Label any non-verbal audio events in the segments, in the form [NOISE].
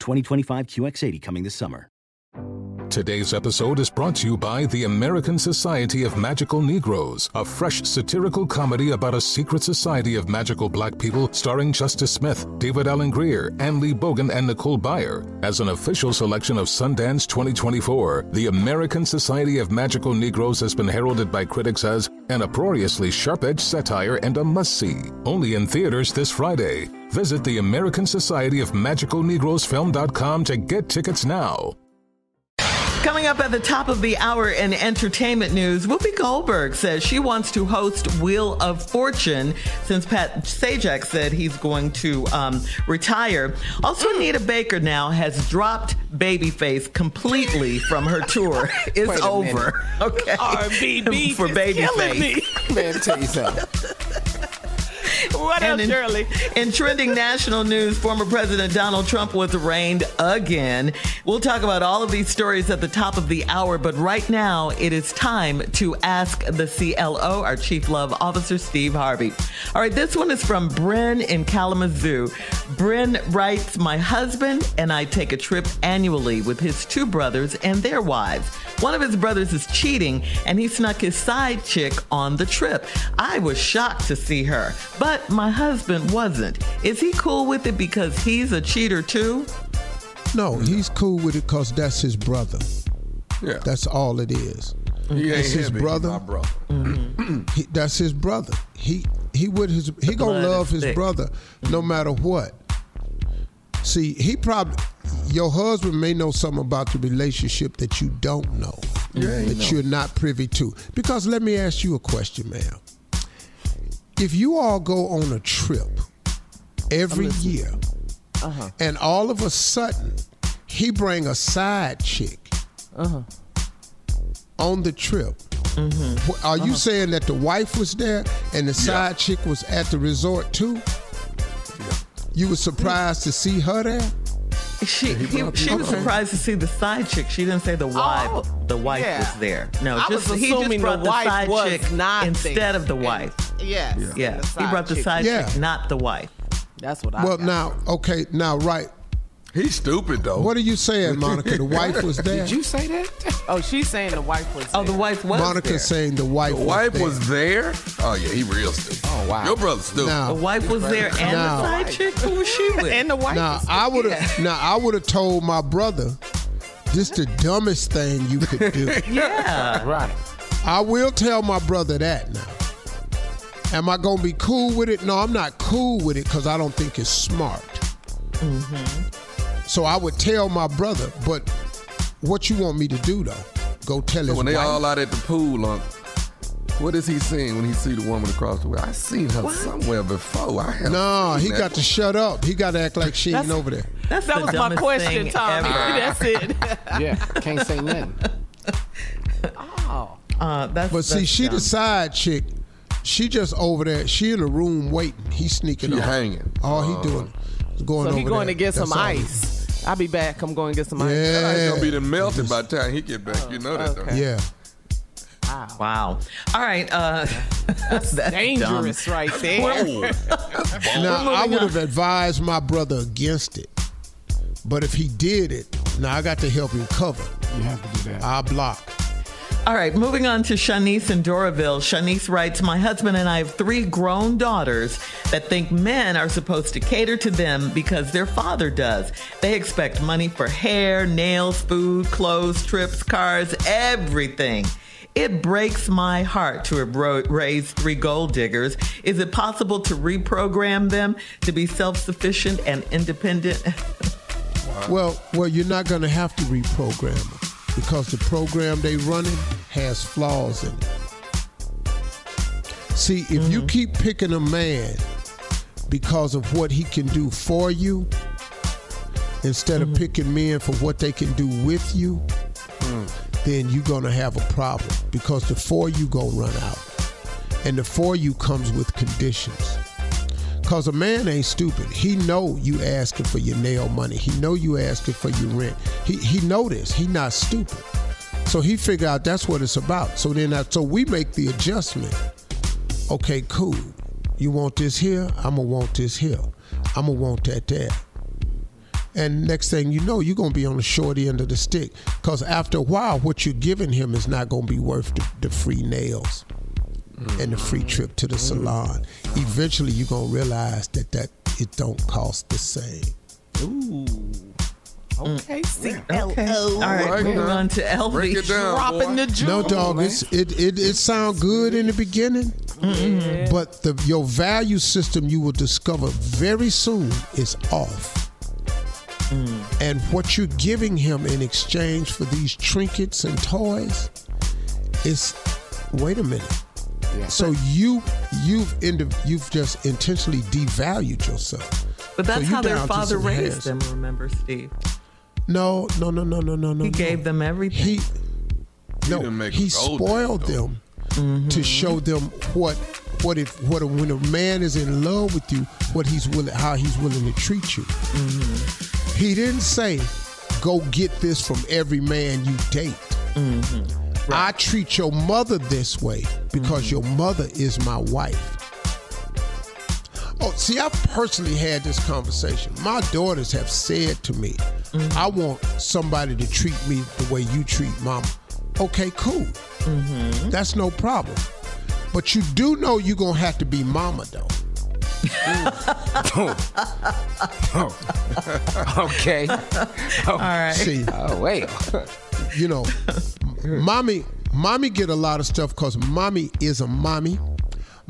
2025 QX80 coming this summer. Today's episode is brought to you by the American Society of Magical Negroes, a fresh satirical comedy about a secret society of magical black people starring Justice Smith, David Alan Grier, Anne Lee Bogan, and Nicole Byer. As an official selection of Sundance 2024, the American Society of Magical Negroes has been heralded by critics as an uproariously sharp-edged satire and a must-see. Only in theaters this Friday. Visit the American Society of Magical Negroes Film.com to get tickets now. Coming up at the top of the hour in entertainment news, Whoopi Goldberg says she wants to host Wheel of Fortune since Pat Sajak said he's going to um, retire. Also, Anita Baker now has dropped Babyface completely from her [LAUGHS] tour. It's over. minute. [LAUGHS] Okay. RBB [LAUGHS] for is killing me. Babyface. Man, tell you something. [LAUGHS] What else, in, Shirley? In trending national news, former President Donald Trump was arraigned again. We'll talk about all of these stories at the top of the hour, but right now it is time to ask the CLO, our Chief Love Officer, Steve Harvey. All right, this one is from Bryn in Kalamazoo. Bryn writes, My husband and I take a trip annually with his two brothers and their wives. One of his brothers is cheating, and he snuck his side chick on the trip. I was shocked to see her, but my husband wasn't. Is he cool with it because he's a cheater too? No, he's cool with it because that's his brother. Yeah. That's all it is. He ain't his heavy, he brother. my brother. Mm-hmm. [CLEARS THROAT] He, that's his brother. He he would his he gonna love his thick. brother no matter what. See, he probably your husband may know something about the relationship that you don't know. Yeah, that know. you're not privy to. Because let me ask you a question, ma'am. If you all go on a trip every year, Uh-huh. and all of a sudden he bring a side chick Uh-huh. on the trip. Mm-hmm. Are Uh-huh. you saying that the wife was there and the side chick was at the resort too? You were surprised to see her there? She he, she was surprised to see the side chick. She didn't say the oh, wife. the wife Oh, yeah. was there. No, I just was he just assuming the brought the, wife side was chick not instead there. of the wife. Yes. Yeah, the he brought the chick. side Yeah. chick, not the wife. That's what I Well, got. now, okay, now, right. He's stupid though. What are you saying, Monica? The wife was [LAUGHS] there. Did you say that? Oh, she's saying the wife was. There. Oh, the wife was Monica there. saying the wife. The wife was, was there. Oh yeah, he real stupid. Oh wow. Your brother's stupid. Now, The wife was there and No. the side chick. Who was she with? and the wife. Now was- I would have. Now I would have told my brother, "This the dumbest thing you could do." [LAUGHS] yeah. right. I will tell my brother that now. Am I gonna be cool with it? No, I'm not cool with it because I don't think it's smart. Mm-hmm. So I would tell my brother, but what you want me to do though? Go tell So his when they wife. all out at the pool, um, what is he seeing when he see the woman across the way? I seen her somewhere before. I have no, he that. got to shut up. He got to act like she ain't over there. That's That the was my question, thing Tommy. ever. [LAUGHS] That's it. [LAUGHS] Yeah, can't say nothing. oh. Uh, that's, But see, that's she dumb. the side chick. She just over there. She in the room waiting. He sneaking She off. hanging. All he Uh, doing is going over. So he going there. to get That's some all he- ice. I'll be back. I'm going to get some ice. It's Yeah. gonna be the melted by the time he get back. You know that, though. okay. Yeah. Wow. Wow. All right. Uh, that's, [LAUGHS] Dangerous dumb. right there. [LAUGHS] Now, I would have advised my brother against it. But if he did it, now I got to help him cover. You have to do that. I block. All right, moving on to Shanice in Doraville. Shanice writes, My husband and I have three grown daughters that think men are supposed to cater to them because their father does. They expect money for hair, nails, food, clothes, trips, cars, everything. It breaks my heart to have raised three gold diggers. Is it possible to reprogram them to be self sufficient and independent? [LAUGHS] Well, well, you're not going to have to reprogram them because the program they running has flaws in it. See, if you mm-hmm. keep picking a man because of what he can do for you, instead of mm-hmm. picking men for what they can do with you, mm. then you're gonna have a problem because the for you gonna run out, and the for you comes with conditions. Cause a man ain't stupid. He know you asking for your nail money. He know you asking for your rent. He he know this. He not stupid. So he figure out that's what it's about. So then that, so we make the adjustment. Okay, cool. You want this here? I'ma want this here. I'ma want that there. And next thing you know, you're gonna be on the short end of the stick. Cause after a while, what you're giving him is not gonna be worth the, the free nails and the free trip to the salon. Eventually, you're gonna realize that that it don't cost the same. Ooh. Mm. Okay, see. Okay. All right, right, moving now. on to Elvie. Break it down, Dropping boy. the jewel. No, dog. It's, it it it sound good in the beginning, but the your value system you will discover very soon is off. Mm. And what you're giving him in exchange for these trinkets and toys is, wait a minute. So you you've indiv- you've just intentionally devalued yourself. But that's So how their father raised hairs. them, remember, Steve? No, no, no, no, no, no, no. He no. gave them everything. He no, didn't make he them spoiled diggers, though. them Mm-hmm. to show them what what if what when a man is in love with you, what he's willing how he's willing to treat you. Mm-hmm. He didn't say, "Go get this from every man you date." Mm-hmm. I treat your mother this way because mm-hmm. your mother is my wife. Oh, see, I personally had this conversation. My daughters have said to me, mm-hmm. I want somebody to treat me the way you treat mama. Okay, cool. Mm-hmm. That's no problem. But you do know you're going to have to be mama, though. [LAUGHS] [LAUGHS] okay. All right. See, Oh wait. you know, mommy, mommy get a lot of stuff because mommy is a mommy.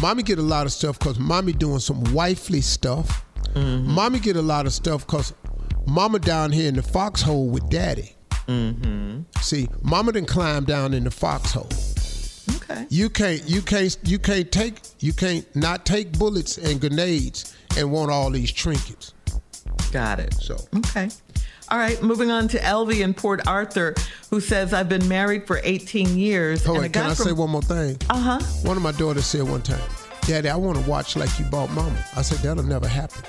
Mommy get a lot of stuff because mommy doing some wifely stuff. Mm-hmm. Mommy get a lot of stuff because mama down here in the foxhole with daddy. Mm-hmm. See, mama didn't climb down in the foxhole. Okay. You can't, you can't, you can't take, you can't not take bullets and grenades and want all these trinkets. Got it. So Okay. All right, moving on to Elvie in Port Arthur, who says, I've been married for 18 years. Hold and on, can I from- say one more thing? Uh huh. One of my daughters said one time, Daddy, I want to watch like you bought mama. I said, that'll never happen.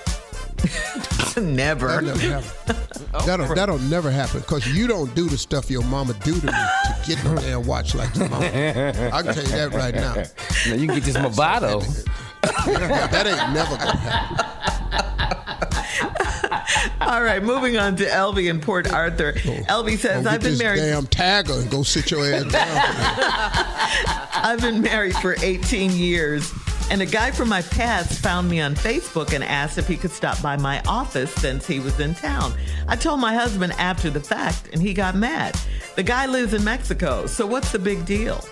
[LAUGHS] Never. That'll never happen. [LAUGHS] That'll, that'll never happen because you don't do the stuff your mama do to me to get me there and watch like your mama. I can tell you that right now. Now you can get this Movado. [LAUGHS] that ain't never going to happen. All right, moving on to Elvie in Port Arthur. Oh, Elvie says, I've been this married. damn tagger and go sit your ass down. [LAUGHS] I've been married for 18 years. And a guy from my past found me on Facebook and asked if he could stop by my office since he was in town. I told my husband after the fact, and he got mad. The guy lives in Mexico, so what's the big deal?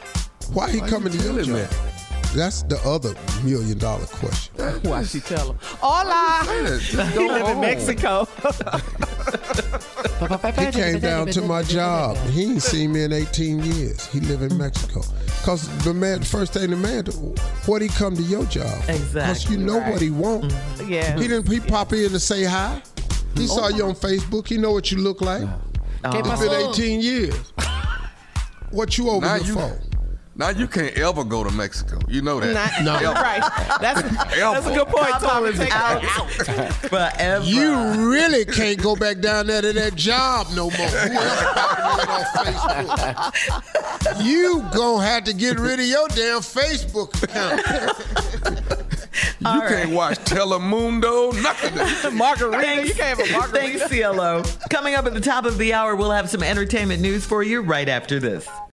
Why he coming to your telling me? job? That's the other million dollar question. [LAUGHS] Why she tell him? Hola. [LAUGHS] Just He live in. Mexico. [LAUGHS] He came down to my job. He ain't seen me in 18 years. He live in Mexico. Cause the man, first thing the man, what he come to your job? for? Cause Exactly, you know what he want. Mm-hmm. yeah. He didn't. He pop in to say hi. He oh. saw you on Facebook. He know what you look like. Okay, It's my been 18 years. What you over Now here you- for? Now you can't ever go to Mexico. You know that. Not- No. [LAUGHS] Right. That's, [LAUGHS] that's a good point, Cabo is Take out. that [LAUGHS] Forever. You really can't go back down there to that job no more. Whoever popping on Facebook. You gonna have to get rid of your damn Facebook account. You can't watch Telemundo, nothing. Margarita. You can't have a margarita. Thanks, CLO. Coming up at the top of the hour, we'll have some entertainment news for you right after this.